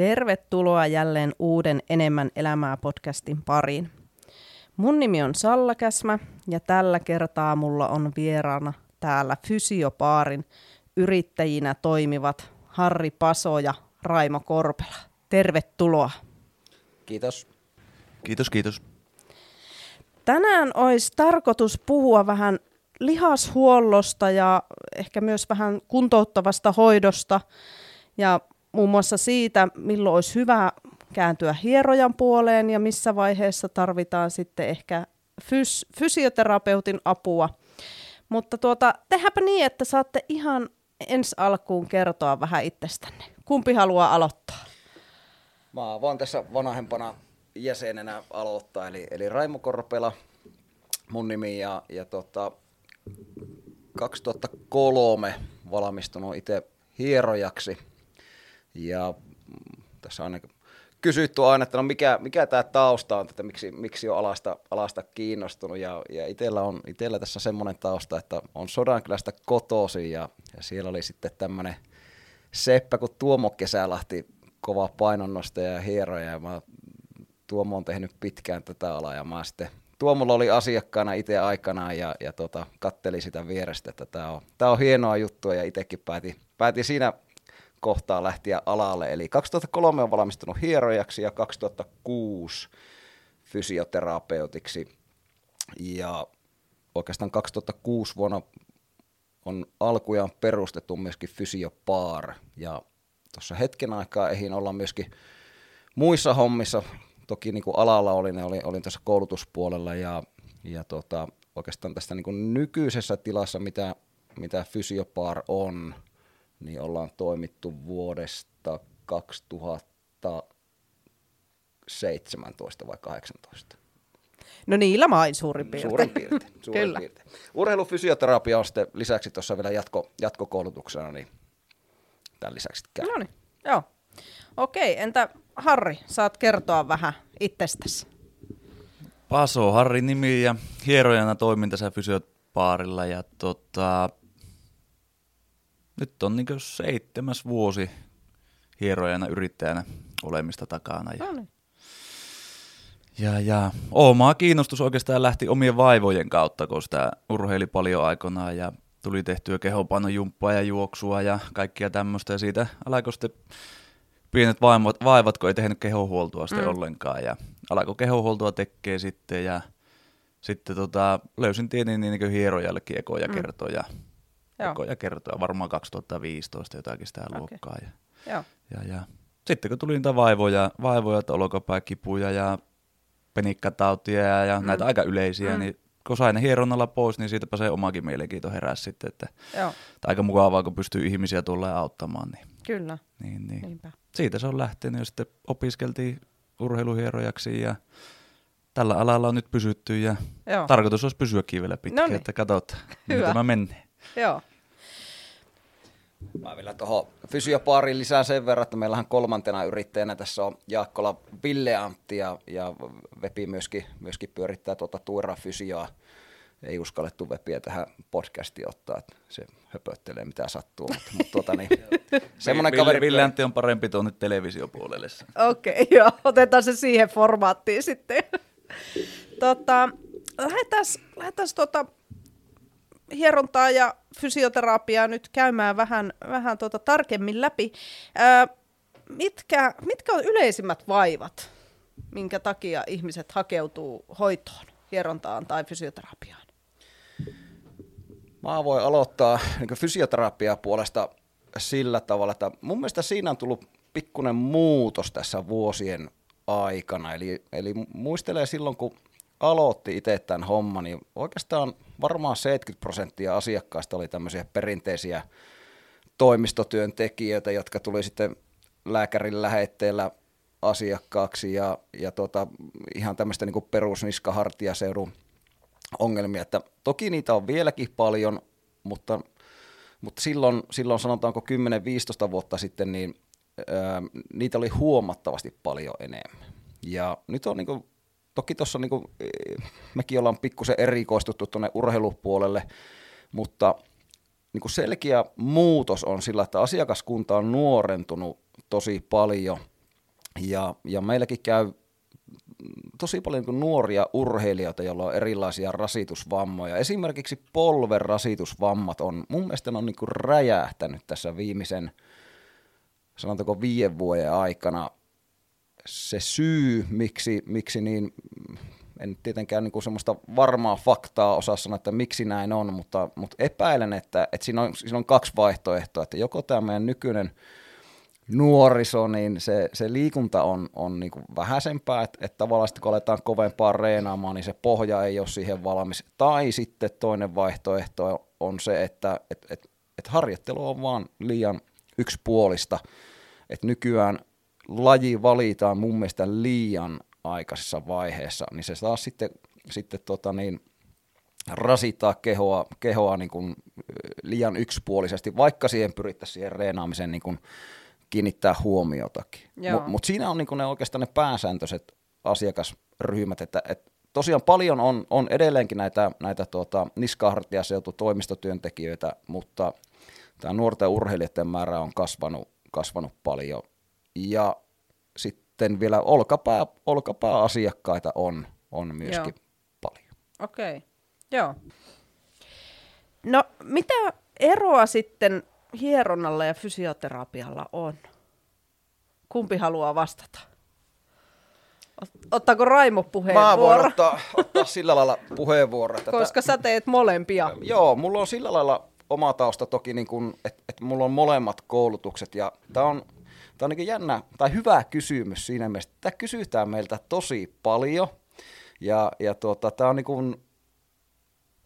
Tervetuloa jälleen uuden Enemmän elämää podcastin pariin. Mun nimi on Salla Käsmä ja tällä kertaa mulla on vieraana täällä Fysiopaarin yrittäjinä toimivat Harri Paso ja Raimo Korpela. Tervetuloa. Kiitos. Kiitos, kiitos. Tänään olisi tarkoitus puhua vähän lihashuollosta ja ehkä myös vähän kuntouttavasta hoidosta ja muun muassa siitä, milloin olisi hyvä kääntyä hierojan puoleen ja missä vaiheessa tarvitaan sitten ehkä fys- fysioterapeutin apua. Mutta tuota, tehdäänpä niin, että saatte ihan ensi alkuun kertoa vähän itsestänne. Kumpi haluaa aloittaa? Mä voin tässä vanhempana jäsenenä aloittaa, eli, eli Raimo Korpela, mun nimi, ja, ja tota, 2003 valmistunut itse hierojaksi, ja mm, tässä on kysytty aina, että no mikä, mikä tämä tausta on, että miksi, miksi on alasta, alasta kiinnostunut. Ja, ja itsellä on itellä tässä semmoinen tausta, että on Sodankylästä kotosi ja, ja siellä oli sitten tämmöinen seppä kuin Tuomo Kesälahti, kova painonnostaja ja hieroja. Ja mä, Tuomo on tehnyt pitkään tätä alaa ja mä sitten Tuomolla oli asiakkaana itse aikanaan ja, ja tota, katteli sitä vierestä, että tämä on, tää on hienoa juttua ja itsekin päätin, päätin siinä kohtaa lähtiä alalle. Eli 2003 on valmistunut hierojaksi ja 2006 fysioterapeutiksi. Ja oikeastaan 2006 vuonna on alkujaan perustettu myöskin Fysiopaar. Ja tuossa hetken aikaa ehin olla myöskin muissa hommissa. Toki niin kuin alalla olin, olin, olin tuossa koulutuspuolella ja, ja tota, oikeastaan tästä niin kuin nykyisessä tilassa, mitä, mitä Fysiopaar on – niin ollaan toimittu vuodesta 2017 vai 18. No niillä main suurin piirtein. Suurin piirtein. Suurin Kyllä. Piirtein. Urheilufysioterapia on sitten lisäksi tuossa vielä jatko, jatkokoulutuksena, niin tämän lisäksi käy. No niin, joo. Okei, entä Harri, saat kertoa vähän itsestäsi? Paso, Harri nimi ja hierojana toimin tässä fysiopaarilla ja tota, nyt on niin seitsemäs vuosi hierojana yrittäjänä olemista takana. Ja, ja, ja oma kiinnostus oikeastaan lähti omien vaivojen kautta, kun sitä urheili paljon aikanaan ja tuli tehtyä kehopainojumppaa ja juoksua ja kaikkia tämmöistä. Ja siitä alkoi sitten pienet vaivat, vaivat kun ei tehnyt kehohuoltoa sitten mm. ollenkaan. Ja alkoi kehohuoltoa tekee sitten ja sitten tota, löysin tietin niin, niin hierojallekin ekoja mm. kertoja ja kertoa, varmaan 2015 jotakin sitä okay. luokkaa. Ja, Joo. Ja, ja. Sitten kun tuli niitä vaivoja, vaivoja että olkapääkipuja ja penikkatautia ja, ja mm. näitä aika yleisiä, mm. niin kun sain ne hieronnalla pois, niin siitäpä se omakin mielenkiinto heräsi sitten, että Joo. aika mukavaa, kun pystyy ihmisiä tulla auttamaan. Niin, Kyllä. Niin, niin. Niinpä. Siitä se on lähtenyt ja sitten opiskeltiin urheiluhierojaksi ja tällä alalla on nyt pysytty ja Joo. tarkoitus olisi pysyäkin vielä pitkään, Noniin. että katsotaan, miten tämä menee. Joo. Mä vielä tuohon fysiopaariin lisää sen verran, että meillähän kolmantena yrittäjänä tässä on Jaakkola Ville Antti ja, ja Vepi myöskin, myöskin pyörittää tuota Tuira Fysioa. Ei uskallettu Vepiä tähän podcastiin ottaa, että se höpöttelee mitä sattuu. Mutta, mutta tuota, niin, semmoinen Ville, kaveri... Ville Antti on parempi tuonne televisiopuolelle. Okei, okay, joo. Otetaan se siihen formaattiin sitten. tota, lähdetään, lähdetään tota, hierontaa ja fysioterapiaa nyt käymään vähän, vähän tuota tarkemmin läpi. Ää, mitkä, mitkä on yleisimmät vaivat, minkä takia ihmiset hakeutuu hoitoon, hierontaan tai fysioterapiaan? Mä voin aloittaa niin fysioterapiaa puolesta sillä tavalla, että mun mielestä siinä on tullut pikkuinen muutos tässä vuosien aikana. Eli, eli muistelee silloin, kun aloitti itse tämän homman, niin oikeastaan varmaan 70 prosenttia asiakkaista oli tämmöisiä perinteisiä toimistotyöntekijöitä, jotka tuli sitten lääkärin lähetteellä asiakkaaksi ja, ja tota, ihan tämmöistä niin perusniskahartiaseudun ongelmia. Että toki niitä on vieläkin paljon, mutta, mutta silloin, silloin sanotaanko 10-15 vuotta sitten, niin ää, niitä oli huomattavasti paljon enemmän. Ja nyt on niin toki tuossa niinku, mekin ollaan pikkusen erikoistuttu tuonne urheilupuolelle, mutta niinku selkeä muutos on sillä, että asiakaskunta on nuorentunut tosi paljon Ja, ja meilläkin käy tosi paljon niin nuoria urheilijoita, joilla on erilaisia rasitusvammoja. Esimerkiksi polven rasitusvammat on, mun mielestä ne on niin räjähtänyt tässä viimeisen, sanotaanko viiden vuoden aikana. Se syy, miksi, miksi niin, en tietenkään niin kuin semmoista varmaa faktaa osaa sanoa, että miksi näin on, mutta, mutta epäilen, että, että siinä, on, siinä on kaksi vaihtoehtoa, että joko tämä meidän nykyinen nuoriso, niin se, se liikunta on, on niin kuin vähäisempää, että, että tavallaan sitten kun aletaan kovempaa reenaamaan, niin se pohja ei ole siihen valmis. Tai sitten toinen vaihtoehto on se, että et, et, et harjoittelu on vaan liian yksipuolista, että nykyään laji valitaan mun mielestä liian aikaisessa vaiheessa, niin se taas sitten, sitten tota niin, rasittaa kehoa, kehoa niin kuin liian yksipuolisesti, vaikka siihen pyrittäisiin siihen reenaamiseen niin kuin kiinnittää huomiotakin. Mutta mut siinä on niin ne oikeastaan ne pääsääntöiset asiakasryhmät, että et tosiaan paljon on, on edelleenkin näitä, näitä tuota, niskahartiaseutu toimistotyöntekijöitä, mutta tämä nuorten urheilijoiden määrä on kasvanut, kasvanut paljon. Ja sitten vielä olkapää, olkapää asiakkaita on, on myöskin Joo. paljon. Okei, okay. joo. No mitä eroa sitten hieronnalla ja fysioterapialla on? Kumpi haluaa vastata? Ottaako Raimo puheenvuoro? Mä voin ottaa, ottaa sillä lailla puheenvuoro. Koska sä teet molempia. Joo, mulla on sillä lailla oma tausta toki, niin että et mulla on molemmat koulutukset ja tämä on, tää on niin jännä tai hyvä kysymys siinä mielessä. Tämä kysytään meiltä tosi paljon ja, ja tuota, tämä on niin kuin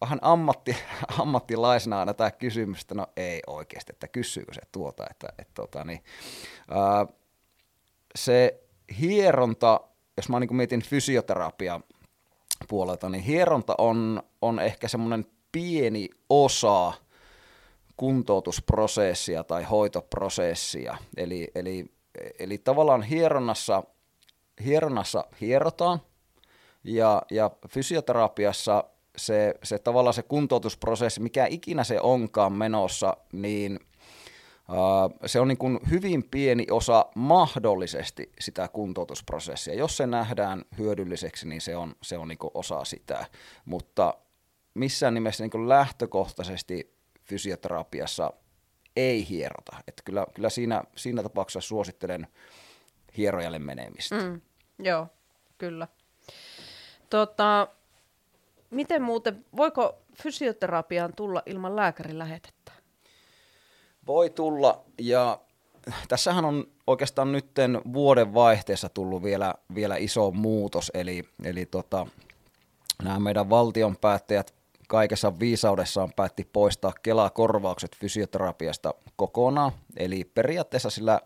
vähän ammatti, ammattilaisena aina tämä kysymys, että no ei oikeasti, että kysyykö se tuota, että, että tota, niin, ää, se hieronta, jos mä niin mietin fysioterapia puolelta, niin hieronta on, on ehkä semmoinen pieni osa kuntoutusprosessia tai hoitoprosessia. Eli, eli, eli tavallaan hieronnassa, hieronnassa hierotaan ja, ja fysioterapiassa se, se tavallaan se kuntoutusprosessi, mikä ikinä se onkaan menossa, niin se on niin kuin hyvin pieni osa mahdollisesti sitä kuntoutusprosessia. Jos se nähdään hyödylliseksi, niin se on, se on niin kuin osa sitä, mutta missään nimessä niin kuin lähtökohtaisesti fysioterapiassa ei hierota. Että kyllä, kyllä siinä, siinä tapauksessa suosittelen hierojalle menemistä. Mm, joo, kyllä. Tota, miten muuten, voiko fysioterapiaan tulla ilman lääkärin lähetettä? Voi tulla ja tässähän on oikeastaan nytten vuoden vaihteessa tullut vielä, vielä iso muutos, eli, eli tota, nämä meidän valtion päättäjät kaikessa viisaudessaan päätti poistaa Kela-korvaukset fysioterapiasta kokonaan, eli periaatteessa sillä,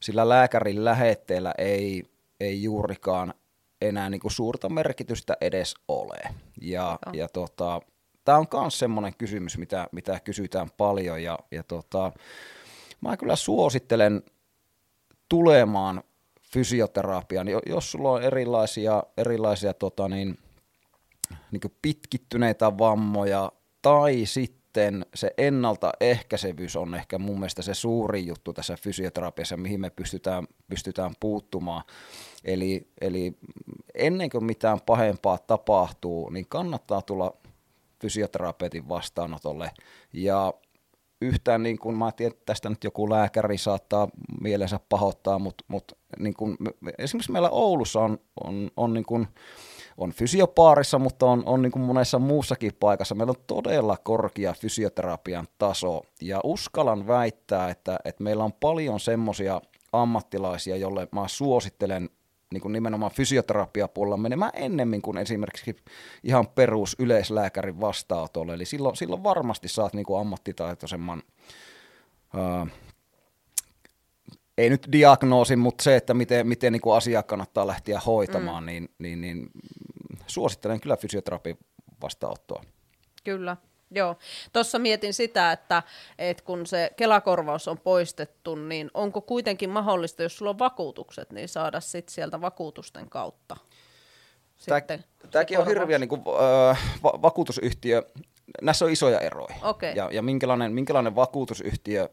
sillä lääkärin lähetteellä ei, ei juurikaan enää niin kuin suurta merkitystä edes ole. Ja, ja tota, tämä on myös semmoinen kysymys, mitä, mitä kysytään paljon. Ja, ja tota, mä kyllä suosittelen tulemaan fysioterapiaan, jos sulla on erilaisia, erilaisia tota niin, niin pitkittyneitä vammoja tai sitten se ennaltaehkäisevyys on ehkä mun mielestä se suuri juttu tässä fysioterapiassa, mihin me pystytään, pystytään puuttumaan. Eli, eli ennen kuin mitään pahempaa tapahtuu, niin kannattaa tulla fysioterapeutin vastaanotolle. Ja yhtään niin kuin, mä tiedän, että tästä nyt joku lääkäri saattaa mielensä pahoittaa, mutta, mutta niin kuin, esimerkiksi meillä Oulussa on, on, on, niin kuin, on fysiopaarissa, mutta on, on niin kuin monessa muussakin paikassa. Meillä on todella korkea fysioterapian taso ja uskallan väittää, että, että meillä on paljon semmoisia ammattilaisia, jolle mä suosittelen niin kuin nimenomaan fysioterapiapuolella menemään ennemmin kuin esimerkiksi ihan perus yleislääkärin vastaanotolle. Eli silloin, silloin varmasti saat niin kuin ammattitaitoisemman, ää, ei nyt diagnoosin, mutta se, että miten, miten niin kuin asia kannattaa lähteä hoitamaan, mm. niin, niin, niin suosittelen kyllä fysioterapian vastaanottoa. Kyllä. Joo, tuossa mietin sitä, että, että kun se Kelakorvaus on poistettu, niin onko kuitenkin mahdollista, jos sulla on vakuutukset, niin saada sit sieltä vakuutusten kautta? Sitten Tämäkin on hirveä niin kuin, äh, va- vakuutusyhtiö, näissä on isoja eroja. Okay. Ja, ja minkälainen, minkälainen vakuutusyhtiö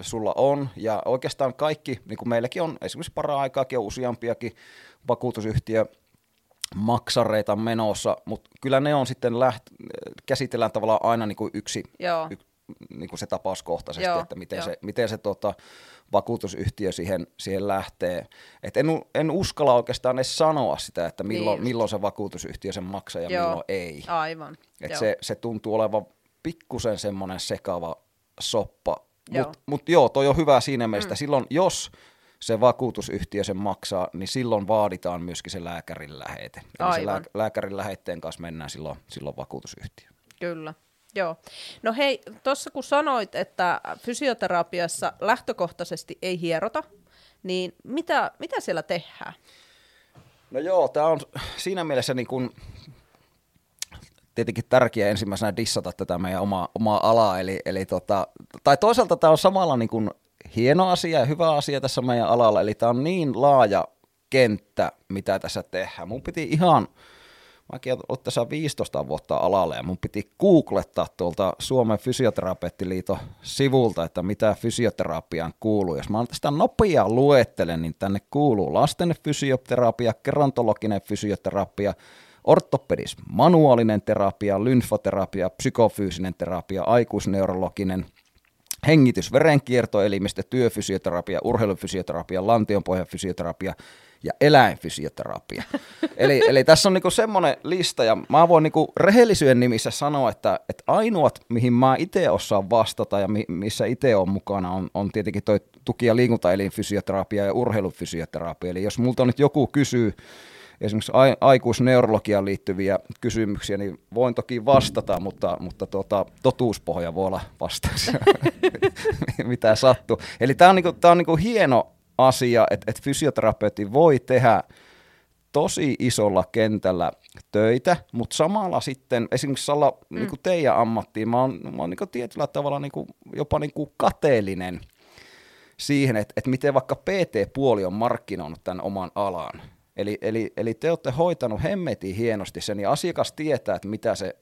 sulla on, ja oikeastaan kaikki, niin kuin meilläkin on esimerkiksi para-aikaakin on useampiakin vakuutusyhtiö maksareita menossa, mutta kyllä ne on sitten läht, käsitellään tavallaan aina niin kuin yksi, Joo. y, niin kuin se tapauskohtaisesti, Joo, että miten joo. se, miten se tota, vakuutusyhtiö siihen, siihen lähtee. Et en, en uskalla oikeastaan edes sanoa sitä, että milloin, Niin milloin se vakuutusyhtiö sen maksaa ja Joo. milloin ei. Aivan. Et Joo. se, se tuntuu olevan pikkusen semmoinen sekava soppa. Mutta mut joo, toi on hyvä siinä mielessä, mm. silloin jos se vakuutusyhtiö sen maksaa, niin silloin vaaditaan myöskin se lääkärin lähete. Eli se lää, lääkärin lähetteen kanssa mennään silloin, silloin vakuutusyhtiö. Kyllä. Joo. No hei, tuossa kun sanoit, että fysioterapiassa lähtökohtaisesti ei hierota, niin mitä, mitä siellä tehdään? No joo, tämä on siinä mielessä niin kun, tietenkin tärkeää ensimmäisenä dissata tätä meidän omaa, omaa alaa, eli, eli tota, tai toisaalta tämä on samalla niin kun hieno asia ja hyvä asia tässä meidän alalla, eli tämä on niin laaja kenttä, mitä tässä tehdään. Mun piti ihan, mäkin olen tässä 15 vuotta alalla ja mun piti googlettaa tuolta Suomen fysioterapeuttiliiton sivulta, että mitä fysioterapiaan kuuluu. Jos mä sitä nopeaa luettelen, niin tänne kuuluu lasten fysioterapia, gerontologinen fysioterapia, ortopedis, manuaalinen terapia, lymfoterapia, psykofyysinen terapia, aikuisneurologinen, hengitys, verenkiertoelimistö, työfysioterapia, urheilufysioterapia, lantionpohjan fysioterapia ja eläinfysioterapia. eli, eli tässä on niinku semmoinen lista, ja mä voin niinku rehellisyyden nimissä sanoa, että, että ainoat, mihin mä itse osaan vastata ja mi, missä itse on mukana, on, on tietenkin toi tuki- ja liikuntaelinfysioterapia ja urheilufysioterapia. Eli jos multa nyt joku kysyy esimerkiksi ai- aikuisneurologiaan liittyviä kysymyksiä, niin voin toki vastata, mutta, mutta tuota, totuuspohja voi olla vastaus, mitä sattuu. Eli tämä on, niinku, tää on niinku hieno asia, että, että fysioterapeutti voi tehdä tosi isolla kentällä töitä, mutta samalla sitten esimerkiksi Salla, mm. niin kuin teidän ammattiin, mä oon, mä oon niin kuin tietyllä tavalla niin kuin, jopa niin kuin kateellinen siihen, että, että miten vaikka PT-puoli on markkinoinut tämän oman alan. Eli, eli, eli te olette hoitanut hemmetin hienosti sen, ja asiakas tietää, että mitä se,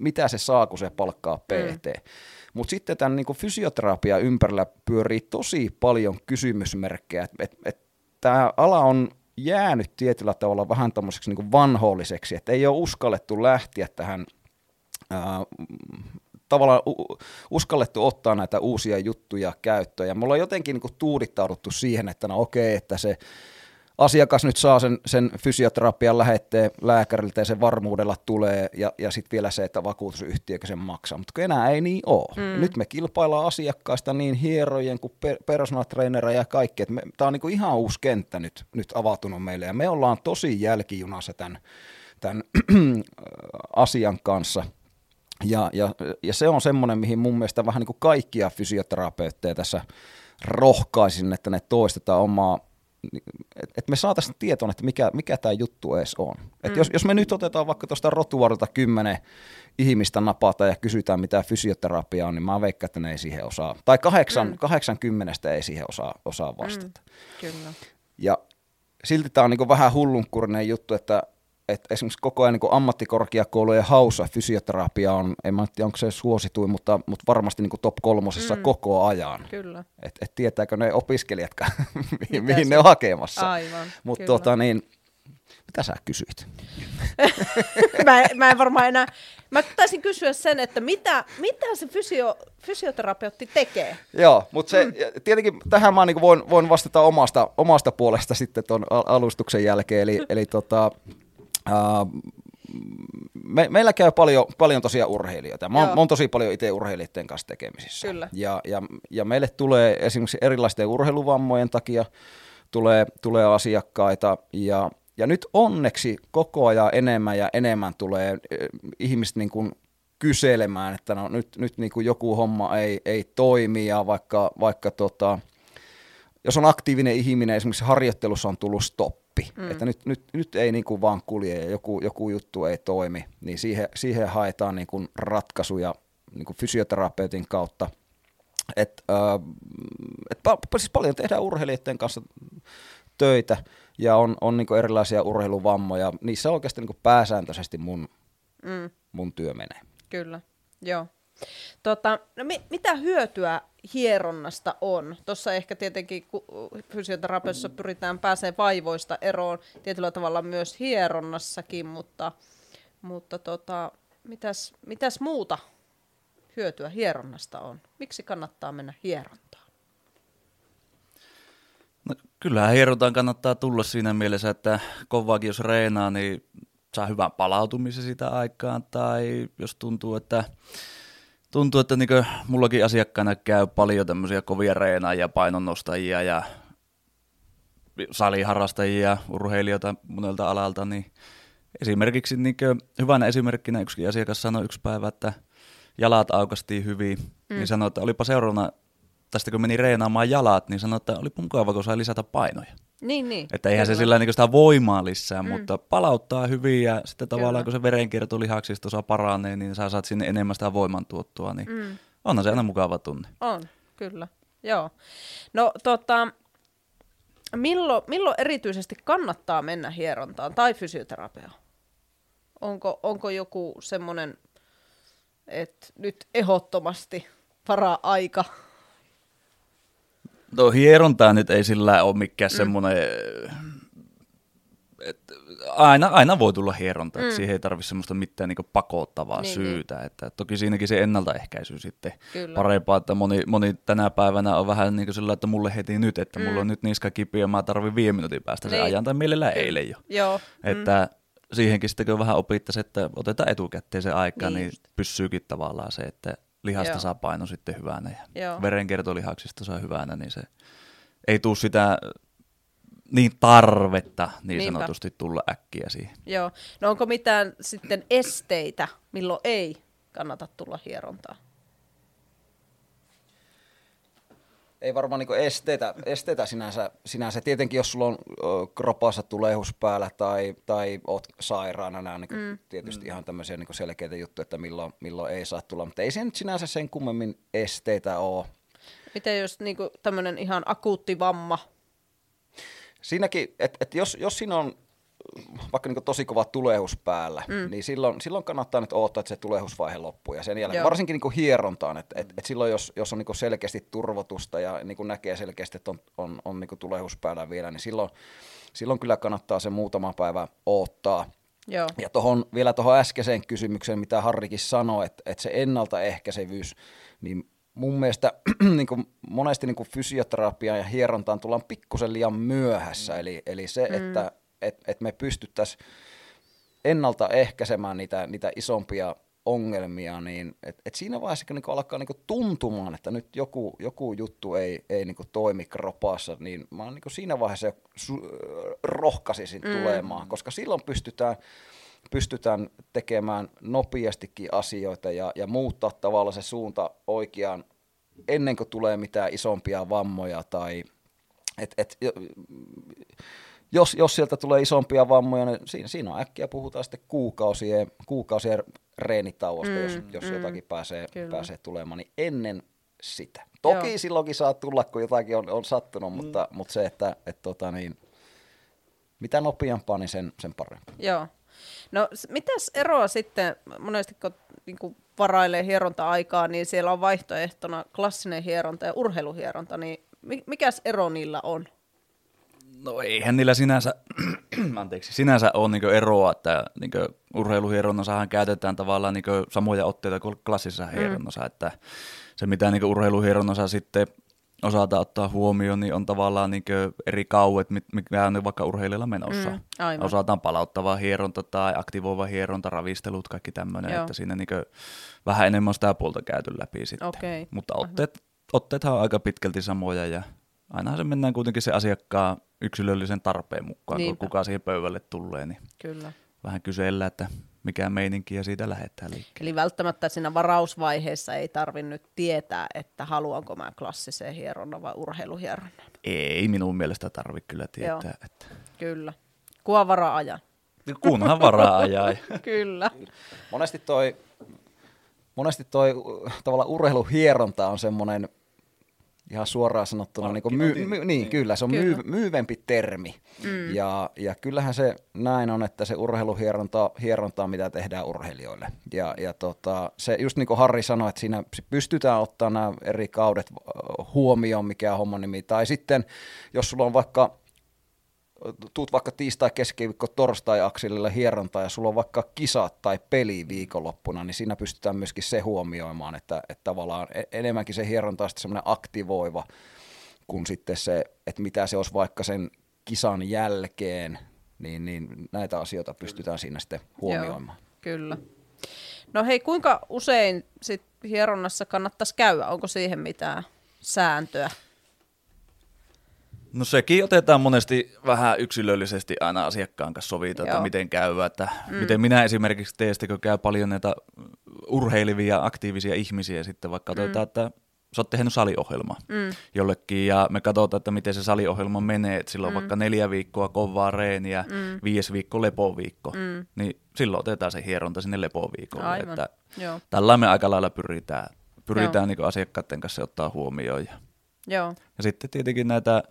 mitä se saa, kun se palkkaa PT. Mm. Mutta sitten tämän niin fysioterapia ympärillä pyörii tosi paljon kysymysmerkkejä, että et, et, tämä ala on jäänyt tietyllä tavalla vähän tämmöiseksi niin vanhoolliseksi, että ei ole uskallettu lähteä tähän ää, tavallaan uskallettu ottaa näitä uusia juttuja käyttöön. Ja me ollaan jotenkin niin tuudittauduttu siihen, että no okei, että se asiakas nyt saa sen, sen fysioterapian lähetteen lääkäriltä ja se varmuudella tulee ja, ja sitten vielä se, että vakuutusyhtiökö sen maksaa. Mutta enää ei niin ole. Mm. Nyt me kilpaillaan asiakkaista niin hierojen kuin per, personal ja kaikki. Tämä on niinku ihan uusi kenttä nyt, nyt avautunut meille ja me ollaan tosi jälkijunassa tämän, tämän asian kanssa. Ja, ja, ja se on semmoinen, mihin mun mielestä vähän niin kuin kaikkia fysioterapeutteja tässä rohkaisin, että ne toistetaan omaa että et me saataisiin tietoon, että mikä, mikä tämä juttu edes on. Et mm. jos, jos me nyt otetaan vaikka tuosta rotuarilta kymmenen ihmistä napata ja kysytään, mitä fysioterapia on, niin mä veikkaan, että ne ei siihen osaa. Tai kahdeksan, mm. kahdeksan kymmenestä ei siihen osaa, osaa vastata. Mm, kyllä. Ja silti tämä on niin vähän hullunkurinen juttu, että, että esimerkiksi koko ajan niin ammattikorkeakoulujen haussa fysioterapia on, en mä tiedä onko se suosituin, mutta, mutta varmasti niin top kolmosessa mm. koko ajan. Kyllä. Et, et tietääkö ne opiskelijatkaan, mihin, mihin se- ne on hakemassa. Aivan, Mutta tota niin, mitä sä kysyit? mä, en- mä en varmaan enää... Mä taisin kysyä sen, että mitä, mitä se fysio, fysioterapeutti tekee? Joo, mutta se, ja tietenkin tähän mä niin voin, voin vastata omasta, omasta puolesta sitten tuon alustuksen jälkeen, eli, eli tota, me, meillä käy paljon, paljon tosiaan urheilijoita. Mä oon, mä oon tosi paljon itse urheilijoiden kanssa tekemisissä. Kyllä. Ja, ja, ja meille tulee esimerkiksi erilaisten urheiluvammojen takia tulee, tulee asiakkaita ja, ja nyt onneksi koko ajan enemmän ja enemmän tulee eh, ihmiset niin kuin kyselemään, että no nyt, nyt niin kuin joku homma ei, ei toimi ja vaikka, vaikka tota, jos on aktiivinen ihminen, esimerkiksi harjoittelussa on tullut stoppi, mm. että nyt, nyt, nyt ei niin kuin vaan kulje ja joku, joku juttu ei toimi, niin siihen, siihen haetaan niin kuin ratkaisuja niin kuin fysioterapeutin kautta. Et, äh, et pa, siis paljon tehdään urheilijoiden kanssa töitä ja on, on niin kuin erilaisia urheiluvammoja. Niissä oikeasti niin kuin pääsääntöisesti mun, Mm, mun työ menee. kyllä, joo. Tota, no mi- mitä hyötyä hieronnasta on? Tuossa ehkä tietenkin ku- fysioterapiassa pyritään pääsemään vaivoista eroon tietyllä tavalla myös hieronnassakin, mutta, mutta tota, mitäs, mitäs muuta hyötyä hieronnasta on? Miksi kannattaa mennä hierontaan? No, kyllähän hierontaan kannattaa tulla siinä mielessä, että kovaakin jos reenaa, niin saa hyvän palautumisen sitä aikaan, tai jos tuntuu, että tuntuu, että niin mullakin asiakkaana käy paljon tämmöisiä kovia reenaajia, painonnostajia ja saliharrastajia, urheilijoita monelta alalta, niin esimerkiksi niin hyvänä esimerkkinä yksi asiakas sanoi yksi päivä, että jalat aukastiin hyvin, niin mm. niin sanoi, että olipa seuraavana tästä kun meni reenaamaan jalat, niin sanoi, että oli mukava, kun sai lisätä painoja. Niin, niin. Että eihän kyllä. se sillä niin sitä voimaa lisää, mm. mutta palauttaa hyvin ja sitten tavallaan kyllä. kun se verenkierto lihaksisto saa paranee, niin sä saat sinne enemmän sitä voimantuottoa, niin mm. onhan se aina mukava tunne. On, kyllä. Joo. No tota, milloin, milloin erityisesti kannattaa mennä hierontaan tai fysioterapiaan? Onko, onko joku semmoinen, että nyt ehdottomasti paraa aika No hierontaa nyt ei sillä ole mikään mm. semmoinen, että aina, aina voi tulla hieronta, mm. että siihen ei tarvitse semmoista mitään niin pakottavaa niin, syytä. Niin. Että toki siinäkin se ennaltaehkäisy sitten Kyllä. parempaa, että moni, moni tänä päivänä on vähän niin kuin sillä, että mulle heti nyt, että mm. mulla on nyt niska kipiä, mä tarvin viiden minuutin päästä niin. se ajan, tai mielellään eilen jo. Joo. Että mm. siihenkin sitten kun vähän opittaisiin, että otetaan etukäteen se aika, niin, niin pysyykin tavallaan se, että lihastasapaino sitten hyvänä ja Joo. verenkiertolihaksista saa hyvänä, niin se ei tule sitä niin tarvetta niin Niinpä. sanotusti tulla äkkiä siihen. Joo. No onko mitään sitten esteitä, milloin ei kannata tulla hierontaa? Ei varmaan niin esteitä, esteitä sinänsä, sinänsä. Tietenkin, jos sulla on kropassa tulehus päällä tai, tai oot sairaana, nämä on niin mm. tietysti mm. ihan tämmöisiä niin selkeitä juttuja, että milloin, milloin ei saa tulla. Mutta ei se nyt sinänsä sen kummemmin esteitä ole. Miten jos niin tämmöinen ihan akuutti vamma? Siinäkin, että et jos, jos siinä on vaikka niin tosi kova tulehus päällä, mm. niin silloin, silloin kannattaa nyt odottaa, että se tulehusvaihe loppuu. Ja sen jälkeen, Joo. varsinkin niin hierontaan, että et, et silloin jos, jos on niin selkeästi turvotusta ja niin näkee selkeästi, että on, on, on niin tulehus päällä vielä, niin silloin, silloin kyllä kannattaa se muutama päivä odottaa. Joo. Ja tohon, vielä tuohon äskeiseen kysymykseen, mitä Harrikin sanoi, että, että se ennaltaehkäisevyys, niin mun mielestä niin kuin monesti niin kuin fysioterapiaan ja hierontaan tullaan pikkusen liian myöhässä. Eli, eli se, mm. että että et me pystyttäisiin ennaltaehkäisemään niitä, niitä isompia ongelmia, niin et, et siinä vaiheessa kun niinku alkaa niinku tuntumaan, että nyt joku, joku juttu ei, ei niinku toimi kropassa, niin mä niinku siinä vaiheessa su- rohkaisisin mm. tulemaan, koska silloin pystytään, pystytään tekemään nopeastikin asioita ja, ja muuttaa tavallaan se suunta oikeaan ennen kuin tulee mitään isompia vammoja tai et, et, jos, jos sieltä tulee isompia vammoja, niin siinä, siinä on äkkiä puhutaan sitten kuukausien, kuukausien reenitauosta, mm, jos, jos mm, jotakin pääsee, pääsee tulemaan, niin ennen sitä. Toki Joo. silloinkin saa tulla, kun jotakin on, on sattunut, mm. mutta, mutta se, että et, tota, niin, mitä nopeampaa, niin sen, sen parempi. Joo. No mitäs eroa sitten, monesti kun niin varailee hieronta-aikaa, niin siellä on vaihtoehtona klassinen hieronta ja urheiluhieronta, niin mikäs ero niillä on? No eihän niillä sinänsä, anteeksi, sinänsä ole niin eroa, että niin urheiluhieronnassahan käytetään tavallaan niin samoja otteita kuin klassisessa mm. hieronnassa, että se mitä niin urheiluhieronnassa sitten osata ottaa huomioon, niin on tavallaan niin eri kauet, mikä on vaikka urheilijalla menossa. Mm, Osataan palauttava hieronta tai aktivoiva hieronta, ravistelut, kaikki tämmöinen, että siinä niin vähän enemmän sitä puolta käyty läpi sitten. Okay. Mutta otteet, otteethan on aika pitkälti samoja ja ainahan se mennään kuitenkin se asiakkaan yksilöllisen tarpeen mukaan, Niinpä. kun kuka siihen pöydälle tulee, niin Kyllä. vähän kysellä, että mikä meininki ja siitä lähdetään liikkeelle. Eli välttämättä siinä varausvaiheessa ei tarvinnut tietää, että haluanko mä klassiseen hieronnan vai urheiluhieronnan. Ei minun mielestä tarvitse kyllä tietää. Joo. Että... Kyllä. Kuva varaa ajan. Kunhan varaa ajaa. kyllä. Monesti toi, monesti toi tavallaan urheiluhieronta on semmoinen ihan suoraan sanottuna, niin, myy, my, niin, niin kyllä, se on kyllä. Myy, myyvempi termi. Mm. Ja, ja kyllähän se näin on, että se urheiluhieronta hieronta, mitä tehdään urheilijoille. Ja, ja tota, se just niin kuin Harri sanoi, että siinä pystytään ottaa nämä eri kaudet huomioon, mikä on homman nimi. Tai sitten, jos sulla on vaikka tuut vaikka tiistai, keskiviikko, torstai akselilla hierontaa ja sulla on vaikka kisat tai peli viikonloppuna, niin siinä pystytään myöskin se huomioimaan, että, että tavallaan e-, enemmänkin se hieronta on semmoinen aktivoiva kuin sitten se, että mitä se olisi vaikka sen kisan jälkeen, niin, niin näitä asioita pystytään siinä sitten huomioimaan. Joo, kyllä. No hei, kuinka usein sit hieronnassa kannattaisi käydä? Onko siihen mitään sääntöä? No sekin otetaan monesti vähän yksilöllisesti aina asiakkaan kanssa sovita, että miten käy. Että mm. Miten minä esimerkiksi teestikö käy paljon näitä urheilivia, aktiivisia ihmisiä sitten vaikka mm. otetaan, että sä oot tehnyt saliohjelma mm. jollekin ja me katsotaan, että miten se saliohjelma menee, että silloin mm. vaikka neljä viikkoa kovaa reeniä, mm. viisi viikko lepoviikko, mm. niin silloin otetaan se hieronta sinne lepoviikolle. Aivan. Että tällä me aika lailla pyritään, pyritään niin asiakkaiden kanssa ottaa huomioon. Ja Joo. Ja sitten tietenkin näitä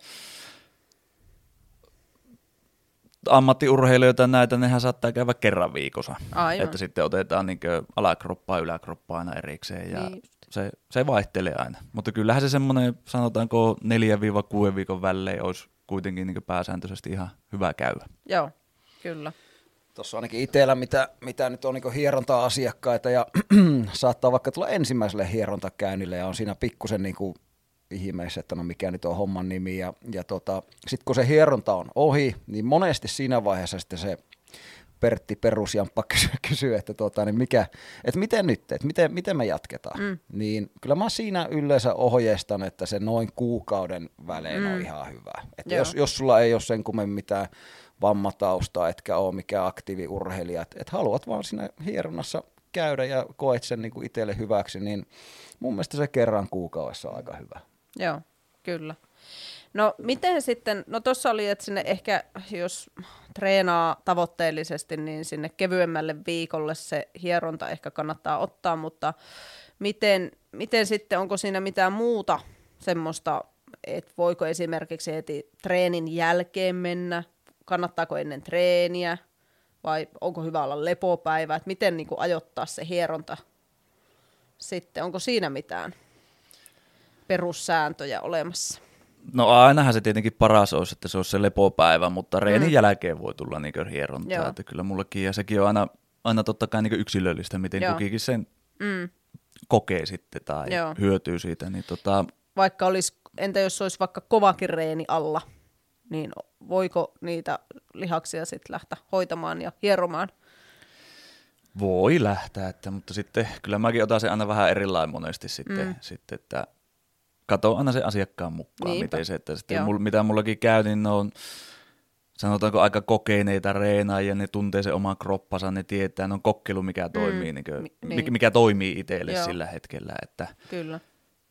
ammattiurheilijoita näitä, nehän saattaa käydä kerran viikossa. Aivan. Että sitten otetaan niin alakroppaa ja yläkroppaa aina erikseen ja niin se, se vaihtelee aina. Mutta kyllähän se semmoinen, sanotaanko 4-6 viikon välein olisi kuitenkin niin pääsääntöisesti ihan hyvä käydä. Joo, kyllä. Tuossa ainakin itsellä, mitä, mitä nyt on niin hierontaa asiakkaita ja saattaa vaikka tulla ensimmäiselle hierontakäynnille ja on siinä pikkusen niin ihmeessä, että no mikä nyt on homman nimi. Ja, ja tota, sitten kun se hieronta on ohi, niin monesti siinä vaiheessa sitten se Pertti Perusjamppa kysyy, kysyy että, tota, niin mikä, että miten nyt, että miten, miten me jatketaan. Mm. Niin kyllä mä siinä yleensä ohjeistan, että se noin kuukauden välein mm. on ihan hyvä. Että jos, jos sulla ei ole sen kummemmin mitään vammataustaa, etkä ole mikään aktiiviurheilija, että et haluat vaan siinä hieronnassa käydä ja koet sen niin itselle hyväksi, niin mun mielestä se kerran kuukaudessa on aika hyvä. Joo, kyllä. No miten sitten, no tuossa oli, että sinne ehkä, jos treenaa tavoitteellisesti, niin sinne kevyemmälle viikolle se hieronta ehkä kannattaa ottaa, mutta miten, miten sitten, onko siinä mitään muuta semmoista, että voiko esimerkiksi heti treenin jälkeen mennä, kannattaako ennen treeniä, vai onko hyvä olla lepopäivä, että miten niin kuin ajoittaa se hieronta sitten, onko siinä mitään? Perussääntöjä olemassa? No ainahan se tietenkin paras olisi, että se olisi se lepopäivä, mutta reenin mm. jälkeen voi tulla niin hierontaa. Että kyllä mullekin, ja sekin on aina, aina totta kai niin yksilöllistä, miten Joo. kukikin sen mm. kokee sitten tai Joo. hyötyy siitä. Niin tota... Vaikka olisi, entä jos olisi vaikka kovakin reeni alla, niin voiko niitä lihaksia sitten lähteä hoitamaan ja hieromaan? Voi lähteä, että, mutta sitten kyllä mäkin otan sen aina vähän erilainen monesti sitten, mm. sitten että kato aina se asiakkaan mukaan, Niinpä. miten se, että sitten mul, mitä mullakin käy, niin ne on sanotaanko aika kokeneita reenaajia, ne tuntee se oman kroppansa, ne tietää, ne on kokkelu, mikä mm. toimii, niin kuin, niin. mikä toimii itselle Joo. sillä hetkellä. Että, Kyllä.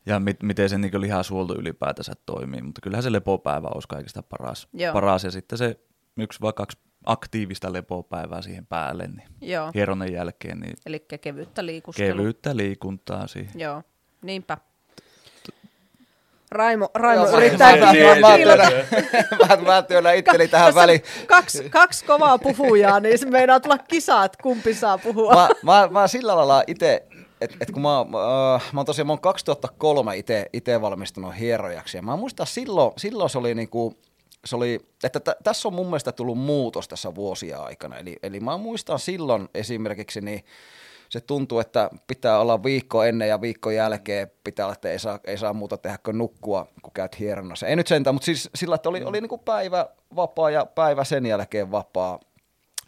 Ja mit, miten se niin lihasuolto ylipäätänsä toimii, mutta kyllähän se lepopäivä olisi kaikista paras. Joo. paras ja sitten se yksi vai kaksi aktiivista lepopäivää siihen päälle, niin Joo. hieronen jälkeen. Niin Eli kevyttä liikustelua. Kevyttä liikuntaa siihen. Joo, niinpä. Raimo, Raimo Joo, yrittää kiilata. Mä, mä työnnän itteni tähän väliin. Kaksi, kaksi kovaa puhujaa, niin se meinaa tulla kisaa, että kumpi saa puhua. Mä, mä, mä sillä lailla itse, että et kun mä, äh, mä oon tosiaan, mä oon 2003 itse valmistunut hierojaksi, ja mä muistan silloin, silloin se oli niinku, se oli, että t- tässä on mun mielestä tullut muutos tässä vuosia aikana. Eli, eli mä muistan silloin esimerkiksi, niin se tuntuu, että pitää olla viikko ennen ja viikko jälkeen pitää olla, että ei saa, ei saa muuta tehdä kuin nukkua, kun käyt hieronnassa. Ei nyt sentään, mutta siis sillä, että oli, oli niin kuin päivä vapaa ja päivä sen jälkeen vapaa.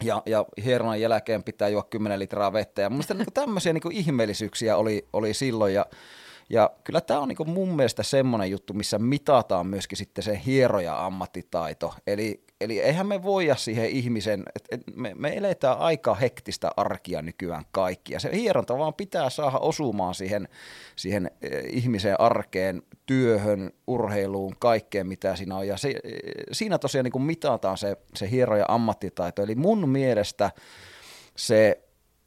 Ja, ja hieronnan jälkeen pitää juo 10 litraa vettä. Ja mun mielestä niin tämmöisiä niin ihmeellisyyksiä oli, oli silloin. Ja ja kyllä tämä on niin mun mielestä semmoinen juttu, missä mitataan myöskin sitten se hieroja ammattitaito. Eli, eli eihän me voida siihen ihmisen, että me, me eletään aika hektistä arkia nykyään kaikki. Ja se hieronta vaan pitää saada osumaan siihen, siihen eh, ihmisen arkeen, työhön, urheiluun, kaikkeen mitä siinä on. Ja se, eh, siinä tosiaan niin mitataan se, se hieroja ammattitaito. Eli mun mielestä se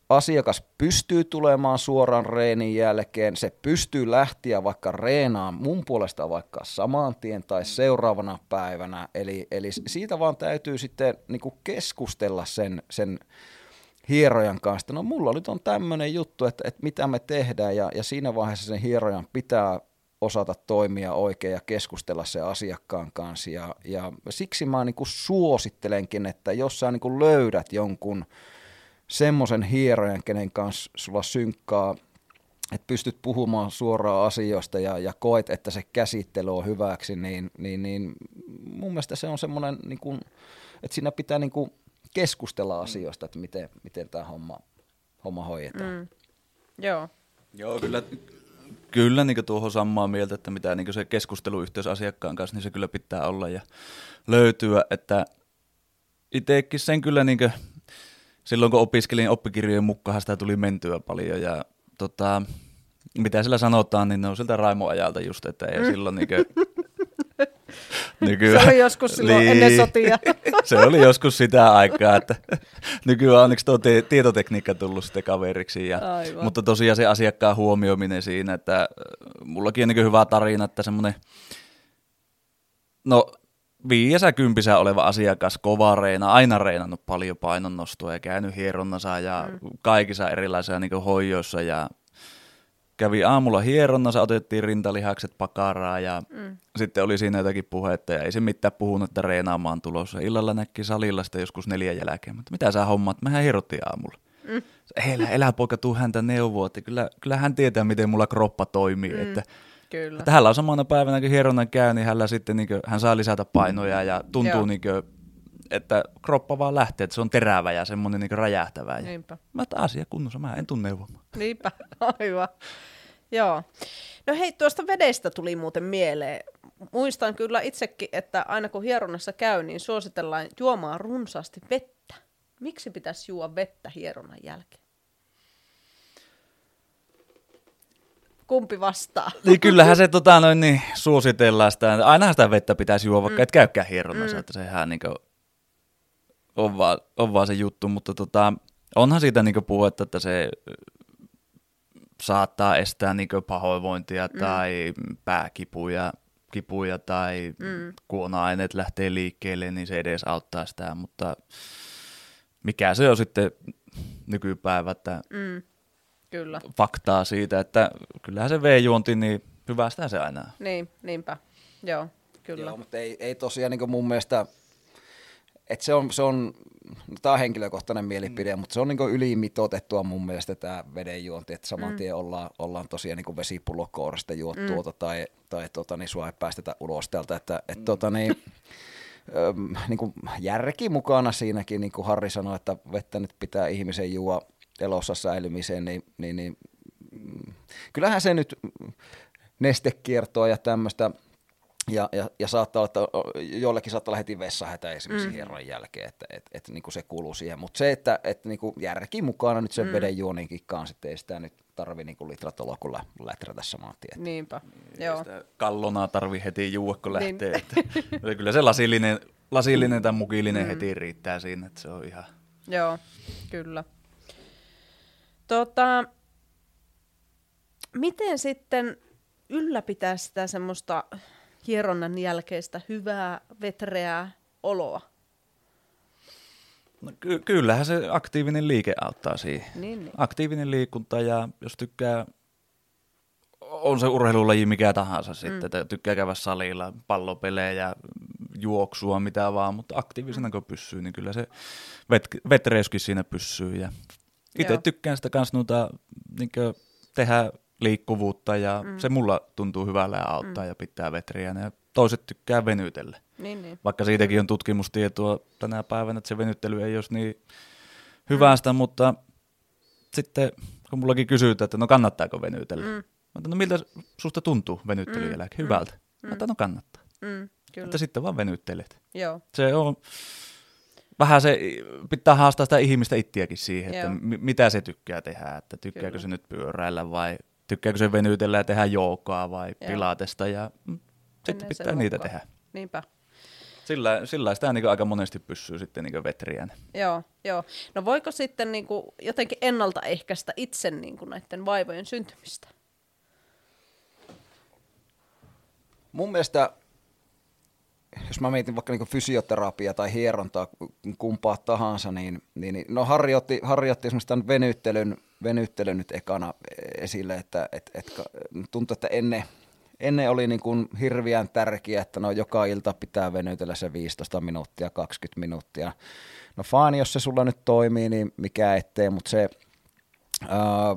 asiakas pystyy tulemaan suoraan reenin jälkeen, se pystyy lähtiä vaikka reenaan mun puolesta vaikka saman tien tai seuraavana päivänä, eli, eli siitä vaan täytyy sitten niin keskustella sen, sen hierojan kanssa, no mulla nyt on tämmöinen juttu, että, että mitä me tehdään, ja, ja siinä vaiheessa sen hierojan pitää osata toimia oikein ja keskustella se asiakkaan kanssa. Ja, ja siksi mä niin kuin suosittelenkin, että jos sä niin kuin löydät jonkun semmoisen hierojan, kenen kanssa sulla synkkaa, että pystyt puhumaan suoraan asioista ja, ja koet, että se käsittely on hyväksi, niin, niin, niin mun mielestä se on semmoinen, niin kuin, että siinä pitää niin kuin keskustella asioista, että miten, miten tämä homma, homma hoidetaan. Mm. Joo. Joo, kyllä Kyllä niin tuohon samaa mieltä, että mitä niin se keskusteluyhteys asiakkaan kanssa, niin se kyllä pitää olla ja löytyä, että itsekin sen kyllä niin kuin, silloin kun opiskelin oppikirjojen mukaan sitä tuli mentyä paljon ja tota, mitä sillä sanotaan, niin ne on siltä Raimo ajalta just, että ei mm. silloin niin kuin, Nykyään, se oli joskus silloin niin, ennen sotia. se oli joskus sitä aikaa, että nykyään onneksi tuo te- tietotekniikka tullut sitten kaveriksi. Ja, mutta tosiaan se asiakkaan huomioiminen siinä, että äh, mullakin on niin hyvä tarina, että semmoinen, no viiesä oleva asiakas kova reina, aina reinannut paljon painonnostoa ja käynyt hieronnassa ja mm. kaikissa erilaisissa niin hoijoissa ja kävi aamulla hieronnassa, otettiin rintalihakset pakaraa ja mm. sitten oli siinä jotakin puhetta ja ei se mitään puhunut, että reenaamaan tulossa. Illalla näki salilla sitten joskus neljän jälkeen, mutta mitä sä hommat, mehän hierottiin aamulla. Mm. Elä, elä poika, tuu häntä neuvoa, että kyllä, kyllä hän tietää, miten mulla kroppa toimii. Mm. Että, Kyllä. Että hänellä on samana päivänä, kun hieronnan käy, niin hänellä sitten niin kuin, hän saa lisätä painoja ja tuntuu niin kuin, että kroppa vaan lähtee, että se on terävä ja semmoinen niin räjähtävä. Niinpä. Mä että asia kunnossa, mä en tunne neuvomaan. Niinpä, aivan. Joo. No hei, tuosta vedestä tuli muuten mieleen. Muistan kyllä itsekin, että aina kun hieronnassa käy, niin suositellaan juomaan runsaasti vettä. Miksi pitäisi juoda vettä hieronnan jälkeen? Kumpi vastaa? Niin kyllähän se tota, noin, niin, suositellaan sitä. Ainahan sitä vettä pitäisi juoda, vaikka mm. et käykään hieronnassa. Mm. Että sehän niin kuin, on, vaan, on vaan se juttu, mutta tota, onhan siitä niin puhetta, että se saattaa estää niin pahoinvointia mm. tai pääkipuja kipuja tai mm. kuona-aineet lähtee liikkeelle, niin se edes auttaa sitä, mutta mikä se on sitten nykypäivä, että mm. Kyllä. faktaa siitä, että kyllähän se V-juonti, niin hyvästä se aina Niin, niinpä. Joo, kyllä. Joo, mutta ei, ei tosiaan niin mun mielestä, että se on, se on no, tämä on henkilökohtainen mielipide, mm. mutta se on niin ylimitoitettua mun mielestä tämä vedenjuonti, että saman mm. tien ollaan, ollaan tosiaan niin vesipullokourasta juottua mm. tai, tai tota, niin sua ei päästetä ulos täältä, että et, mm. tota, niin, öm, niin kuin järki mukana siinäkin, niin kuin Harri sanoi, että vettä nyt pitää ihmisen juo elossa säilymiseen, niin, niin, niin mm, kyllähän se nyt nestekiertoa ja tämmöistä ja, ja, ja saattaa olla, että joillekin saattaa olla heti vessahätä esimerkiksi mm. hieron jälkeen, että et, et, niin se kuuluu siihen. Mutta se, että et, niin järki mukana nyt sen mm. veden juoninkin kanssa, että ei sitä nyt tarvi niin litratolokulla läträtä saman tien. Niinpä, niin, joo. Sitä kallonaa tarvi heti juua, kun niin. lähtee. Että, kyllä se lasillinen, lasillinen tai mukillinen mm. heti riittää siinä, että se on ihan... Joo, kyllä. Tota, miten sitten ylläpitää sitä semmoista hieronnan jälkeistä hyvää, vetreää oloa? No, ky- kyllähän se aktiivinen liike auttaa siihen. Niin, niin. Aktiivinen liikunta ja jos tykkää, on se urheilulaji mikä tahansa mm. sitten, että tykkää käydä salilla, pallopelejä, juoksua, mitä vaan, mutta aktiivisena kun pysyy, niin kyllä se vet- vetreyskin siinä pysyy. Ja itse tykkään sitä kanssa noita, niin tehdä liikkuvuutta ja mm. se mulla tuntuu hyvällä ja auttaa mm. ja pitää vetriä. Ja toiset tykkää venytellä. Niin, niin. Vaikka siitäkin on tutkimustietoa tänä päivänä, että se venyttely ei olisi niin hyvästä, mm. mutta sitten kun mullakin kysytään, että no kannattaako venytellä. Mm. Mä no miltä susta tuntuu venyttelyn mm. jälkeen? Hyvältä. Mm. Mä no kannattaa. Mm, kyllä. Mutta sitten vaan venyttelet. Joo. Se on, vähän se, pitää haastaa sitä ihmistä ittiäkin siihen, Joo. että m- mitä se tykkää tehdä, että tykkääkö kyllä. se nyt pyöräillä vai tykkääkö se venytellä ja tehdä jookaa vai Joo. pilatesta ja mm, sitten pitää niitä tehdä. Niinpä. Sillä, sillä sitä niin aika monesti pysyy sitten niin vetriään. Joo, joo. No voiko sitten niin kuin jotenkin ennaltaehkäistä itse niin kuin näiden vaivojen syntymistä? Mun mielestä, jos mä mietin vaikka niin fysioterapia tai hierontaa kumpaa tahansa, niin, niin, niin no harjoitti, harjoitti esimerkiksi tämän venyttelyn, venyttelyn nyt ekana esille, että et, et, tuntui, että ennen, ennen oli niin kuin hirviän tärkeää, että no joka ilta pitää venytellä se 15 minuuttia, 20 minuuttia. No fine, jos se sulla nyt toimii, niin mikä ettei, mutta se, ää,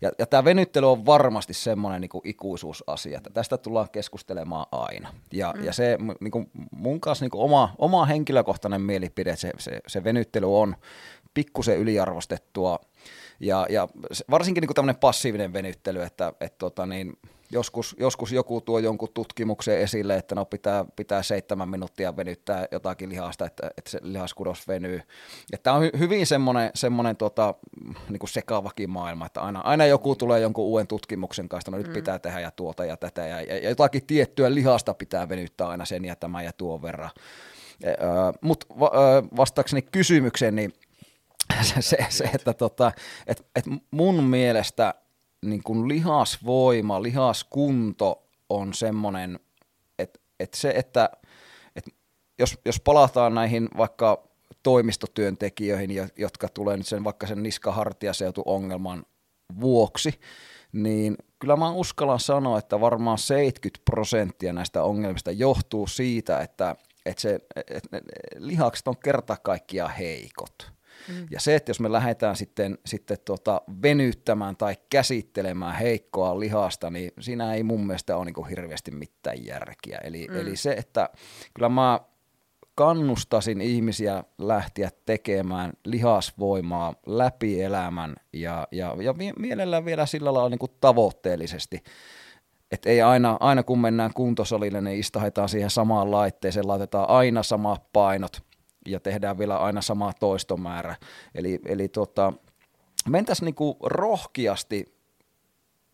ja, ja tämä venyttely on varmasti semmoinen niin ikuisuusasia, että tästä tullaan keskustelemaan aina. Ja, mm. ja se niin kuin mun kanssa niin kuin oma, oma henkilökohtainen mielipide, että se, se, se venyttely on pikkusen yliarvostettua, ja, ja varsinkin niin tämmöinen passiivinen venyttely, että et tota niin, joskus, joskus joku tuo jonkun tutkimuksen esille, että no pitää, pitää seitsemän minuuttia venyttää jotakin lihasta, että, että se lihaskudos venyy. Tämä on hy, hyvin semmoinen, semmoinen tota, niin kuin sekaavakin maailma, että aina, aina joku tulee jonkun uuden tutkimuksen kanssa, no nyt mm. pitää tehdä ja tuota ja tätä, ja, ja jotakin tiettyä lihasta pitää venyttää aina sen ja tämän ja tuon verran. E, Mutta va, vastaakseni kysymykseen, niin se, se, se että tota, et, et mun mielestä niin kuin lihasvoima, lihaskunto on semmoinen, että, että se, että, että jos, jos palataan näihin vaikka toimistotyöntekijöihin, jotka tulee nyt sen vaikka sen niskahartiaseutu-ongelman vuoksi, niin kyllä mä uskallan sanoa, että varmaan 70 prosenttia näistä ongelmista johtuu siitä, että, että, se, että lihakset on kerta kaikkiaan heikot. Mm. Ja se, että jos me lähdetään sitten, sitten tota venyttämään tai käsittelemään heikkoa lihasta, niin siinä ei mun mielestä ole niin hirveästi mitään järkeä. Eli, mm. eli se, että kyllä mä kannustasin ihmisiä lähteä tekemään lihasvoimaa läpi elämän ja, ja, ja mielellään vielä sillä lailla niin kuin tavoitteellisesti. Että ei aina, aina kun mennään kuntosalille, niin istahetaan siihen samaan laitteeseen, laitetaan aina samat painot – ja tehdään vielä aina sama toistomäärä. Eli, eli tota, mentäisiin niinku rohkeasti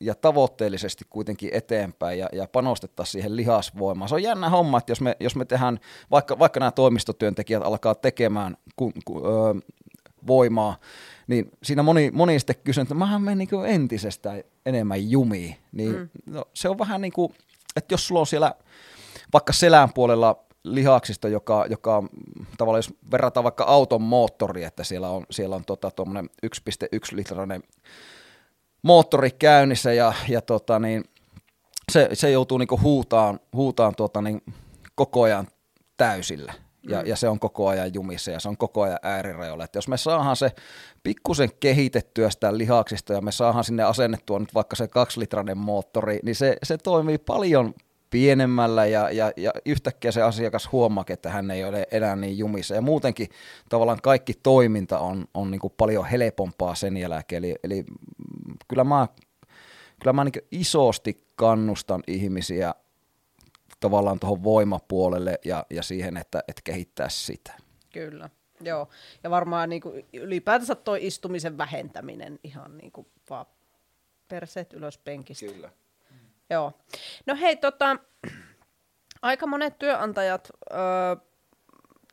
ja tavoitteellisesti kuitenkin eteenpäin ja, ja panostettaisiin siihen lihasvoimaan. Se on jännä homma, että jos me, jos me tehdään, vaikka, vaikka nämä toimistotyöntekijät alkaa tekemään ku, ku, ö, voimaa, niin siinä moni, moni sitten kysyy, että mähän menen niin entisestään enemmän jumiin. Niin mm. no, se on vähän niin kuin, että jos sulla on siellä vaikka selän puolella lihaksista, joka, joka tavallaan jos verrataan vaikka auton moottori, että siellä on, siellä on tota, 1,1 litrainen moottori käynnissä ja, ja tota, niin, se, se joutuu niinku huutaan, huutaan tota, niin, koko ajan täysillä. Ja, mm. ja se on koko ajan jumissa ja se on koko ajan äärirajoilla. Että jos me saadaan se pikkusen kehitettyä sitä lihaksista ja me saadaan sinne asennettua nyt vaikka se kaksilitrainen moottori, niin se, se toimii paljon pienemmällä ja, ja, ja yhtäkkiä se asiakas huomaa, että hän ei ole enää niin jumissa. Ja muutenkin tavallaan kaikki toiminta on, on niin kuin paljon helpompaa sen jälkeen. Eli, eli kyllä mä, kyllä mä niin isosti kannustan ihmisiä tavallaan tuohon voimapuolelle ja, ja siihen, että, että kehittää sitä. Kyllä, joo. Ja varmaan niin kuin ylipäätänsä tuo istumisen vähentäminen ihan niin kuin vaan perseet ylös penkistä. Kyllä. Joo. No hei, tota, aika monet työnantajat ö,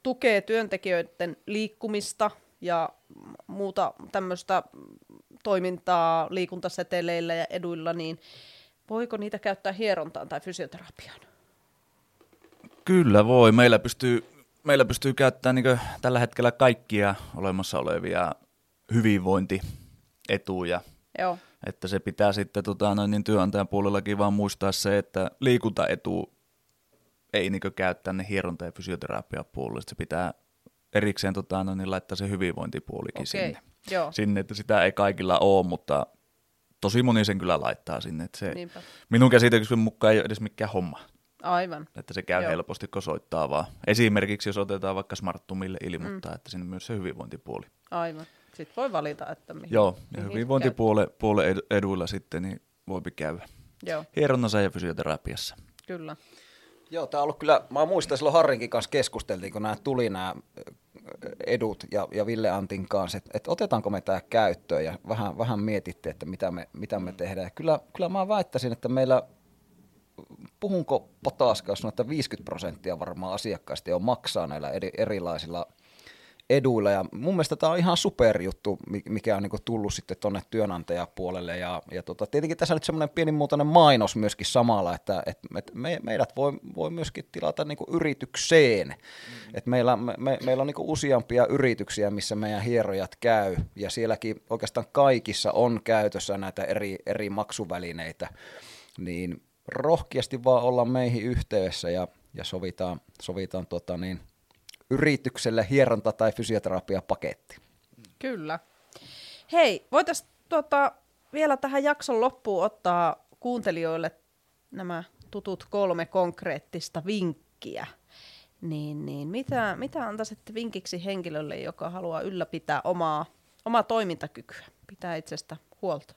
tukee työntekijöiden liikkumista ja muuta tämmöistä toimintaa liikuntaseteleillä ja eduilla, niin voiko niitä käyttää hierontaan tai fysioterapiaan? Kyllä voi. Meillä pystyy, meillä pystyy käyttämään niin tällä hetkellä kaikkia olemassa olevia hyvinvointietuja. Joo. Että se pitää sitten tota, noin, niin työnantajan puolellakin vaan muistaa se, että liikuntaetu ei niin käy tänne hieronta- ja fysioterapia puolelle. Se pitää erikseen tota, noin, niin laittaa se hyvinvointipuolikin okay. sinne. Joo. sinne. Että sitä ei kaikilla ole, mutta tosi moni sen kyllä laittaa sinne. Että se, minun käsityksen mukaan ei ole edes mikään homma. Aivan. Että se käy Joo. helposti, kun soittaa vaan. Esimerkiksi jos otetaan vaikka Smarttumille ilmoittaa, mm. että sinne myös se hyvinvointipuoli. Aivan. Sitten voi valita, että mihin. Joo, ja hyvinvointipuolen eduilla sitten niin voi käydä. Joo. Hieronnassa ja fysioterapiassa. Kyllä. Joo, tämä on ollut kyllä, mä muistan silloin Harrinkin kanssa keskusteltiin, kun nämä tuli nämä edut ja, ja Ville Antin kanssa, että, että otetaanko me tämä käyttöön ja vähän, vähän mietitte, että mitä me, mitä me tehdään. Kyllä, kyllä mä väittäisin, että meillä puhunko potaskaa, jos että 50 prosenttia varmaan asiakkaista jo maksaa näillä eri, erilaisilla eduilla. Ja mun mielestä tämä on ihan superjuttu, mikä on niinku tullut sitten tuonne työnantajapuolelle. Ja, ja tota, tietenkin tässä on nyt semmoinen pienimuotoinen mainos myöskin samalla, että et, et me, meidät voi, voi myöskin tilata niinku yritykseen. Mm-hmm. Et meillä, me, me, meillä on niinku useampia yrityksiä, missä meidän hierojat käy, ja sielläkin oikeastaan kaikissa on käytössä näitä eri, eri maksuvälineitä. Niin rohkeasti vaan olla meihin yhteydessä ja, ja sovitaan, sovitaan tota niin, yritykselle hieronta- tai fysioterapiapaketti. Kyllä. Hei, voitaisiin tota, vielä tähän jakson loppuun ottaa kuuntelijoille nämä tutut kolme konkreettista vinkkiä. Niin, niin mitä, mitä antaisitte vinkiksi henkilölle, joka haluaa ylläpitää omaa, omaa toimintakykyä, pitää itsestä huolta?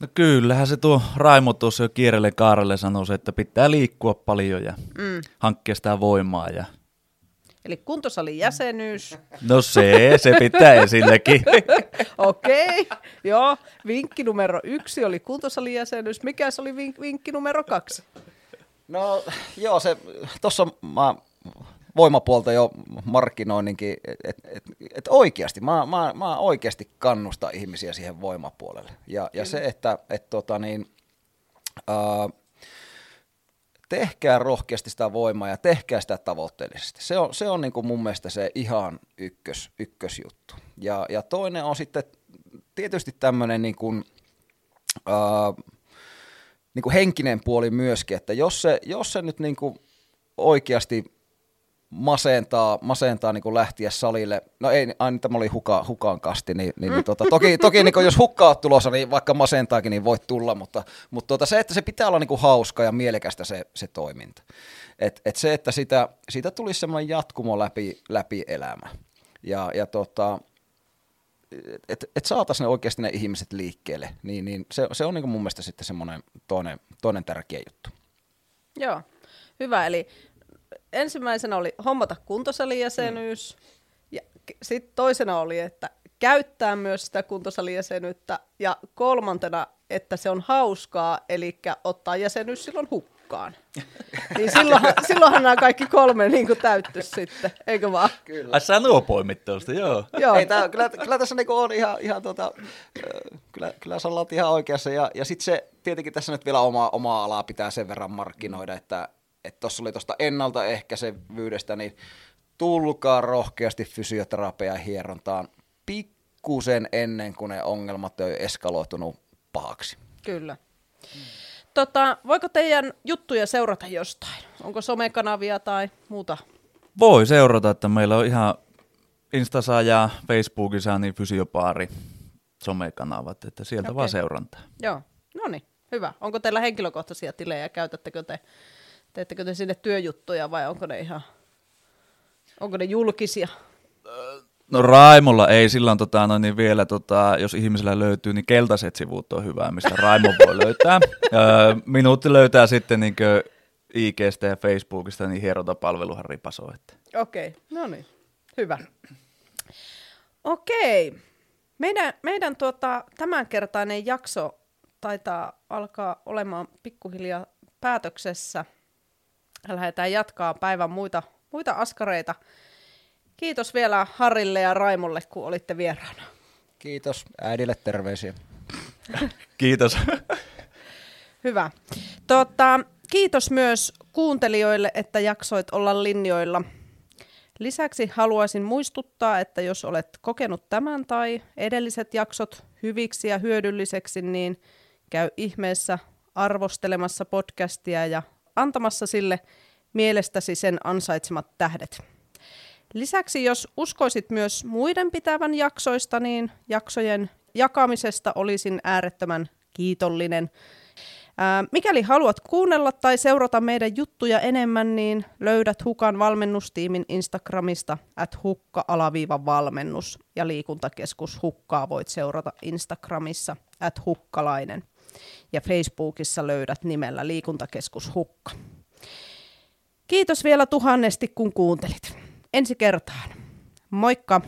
No kyllähän se tuo Raimo tuossa jo kierrelle kaarelle sanoi, että pitää liikkua paljon ja mm. hankkia sitä voimaa. Ja... Eli kuntosalin jäsenyys. No se, se pitää esillekin. Okei, okay. joo. Vinkki numero yksi oli kuntosalin jäsenyys. Mikä se oli vink- vinkki numero kaksi? No joo, se, tuossa mä voimapuolta jo markkinoinninkin, että et, et oikeasti, mä, mä, mä oikeasti kannustan ihmisiä siihen voimapuolelle. Ja, ja se, että et tota niin, ää, tehkää rohkeasti sitä voimaa ja tehkää sitä tavoitteellisesti. Se on, se on niin kuin mun mielestä se ihan ykkös, ykkösjuttu. Ja, ja toinen on sitten tietysti tämmöinen niin kuin, ää, niin kuin henkinen puoli myöskin, että jos se, jos se nyt niin kuin oikeasti masentaa, masentaa niin lähtiä salille. No ei, aina tämä oli huka, hukaan kasti, niin, niin, niin tota, toki, toki niin jos hukkaa tulossa, niin vaikka masentaakin, niin voit tulla, mutta, mutta tota, se, että se pitää olla niin hauska ja mielekästä se, se toiminta. Et, et se, että sitä, siitä tulisi semmoinen jatkumo läpi, läpi elämä. Ja, ja tota, että et saataisiin ne oikeasti ne ihmiset liikkeelle, niin, niin se, se on niin mun mielestä sitten semmoinen toinen, toinen tärkeä juttu. Joo, hyvä. Eli ensimmäisenä oli hommata kuntosalijäsenyys, mm. ja sitten toisena oli, että käyttää myös sitä kuntosalijäsenyyttä, ja kolmantena, että se on hauskaa, eli ottaa jäsenyys silloin hukkaan. niin silloinhan, silloinhan nämä kaikki kolme niin täytty sitten, eikö vaan? Kyllä. Ai sä poimit tuosta, joo. joo. Ei, tää, kyllä, kyllä tässä niinku on ihan, ihan tota, kyllä, kyllä sä olet ihan oikeassa, ja, ja sitten se tietenkin tässä nyt vielä oma, omaa alaa pitää sen verran markkinoida, että että tuossa oli tuosta ennaltaehkäisevyydestä, niin tulkaa rohkeasti fysioterapia hierontaan pikkusen ennen kuin ne ongelmat on eskaloitunut pahaksi. Kyllä. Tota, voiko teidän juttuja seurata jostain? Onko somekanavia tai muuta? Voi seurata, että meillä on ihan Instassa ja Facebookissa niin fysiopaari somekanavat, että sieltä okay. vaan seurantaa. Joo, no niin, hyvä. Onko teillä henkilökohtaisia tilejä, käytättekö te Teettekö te sinne työjuttuja vai onko ne ihan, onko ne julkisia? No Raimolla ei, silloin tota, no niin vielä, tota, jos ihmisellä löytyy, niin keltaiset sivut on hyvä, mistä Raimo voi löytää. minuutti löytää sitten niin IGstä ja Facebookista, niin hierotapalveluhan ripasoo. Okei, okay, no niin, hyvä. Okei, okay. meidän, meidän tuota, tämänkertainen jakso taitaa alkaa olemaan pikkuhiljaa päätöksessä – lähdetään jatkaa päivän muita, muita askareita. Kiitos vielä Harrille ja Raimolle, kun olitte vieraana. Kiitos. Äidille terveisiä. Kiitos. Hyvä. Tota, kiitos myös kuuntelijoille, että jaksoit olla linjoilla. Lisäksi haluaisin muistuttaa, että jos olet kokenut tämän tai edelliset jaksot hyviksi ja hyödylliseksi, niin käy ihmeessä arvostelemassa podcastia ja antamassa sille mielestäsi sen ansaitsemat tähdet. Lisäksi jos uskoisit myös muiden pitävän jaksoista, niin jaksojen jakamisesta olisin äärettömän kiitollinen. Mikäli haluat kuunnella tai seurata meidän juttuja enemmän, niin löydät Hukan valmennustiimin Instagramista at hukka-valmennus ja liikuntakeskus Hukkaa voit seurata Instagramissa at hukkalainen ja Facebookissa löydät nimellä Liikuntakeskus Hukka. Kiitos vielä tuhannesti, kun kuuntelit. Ensi kertaan. Moikka!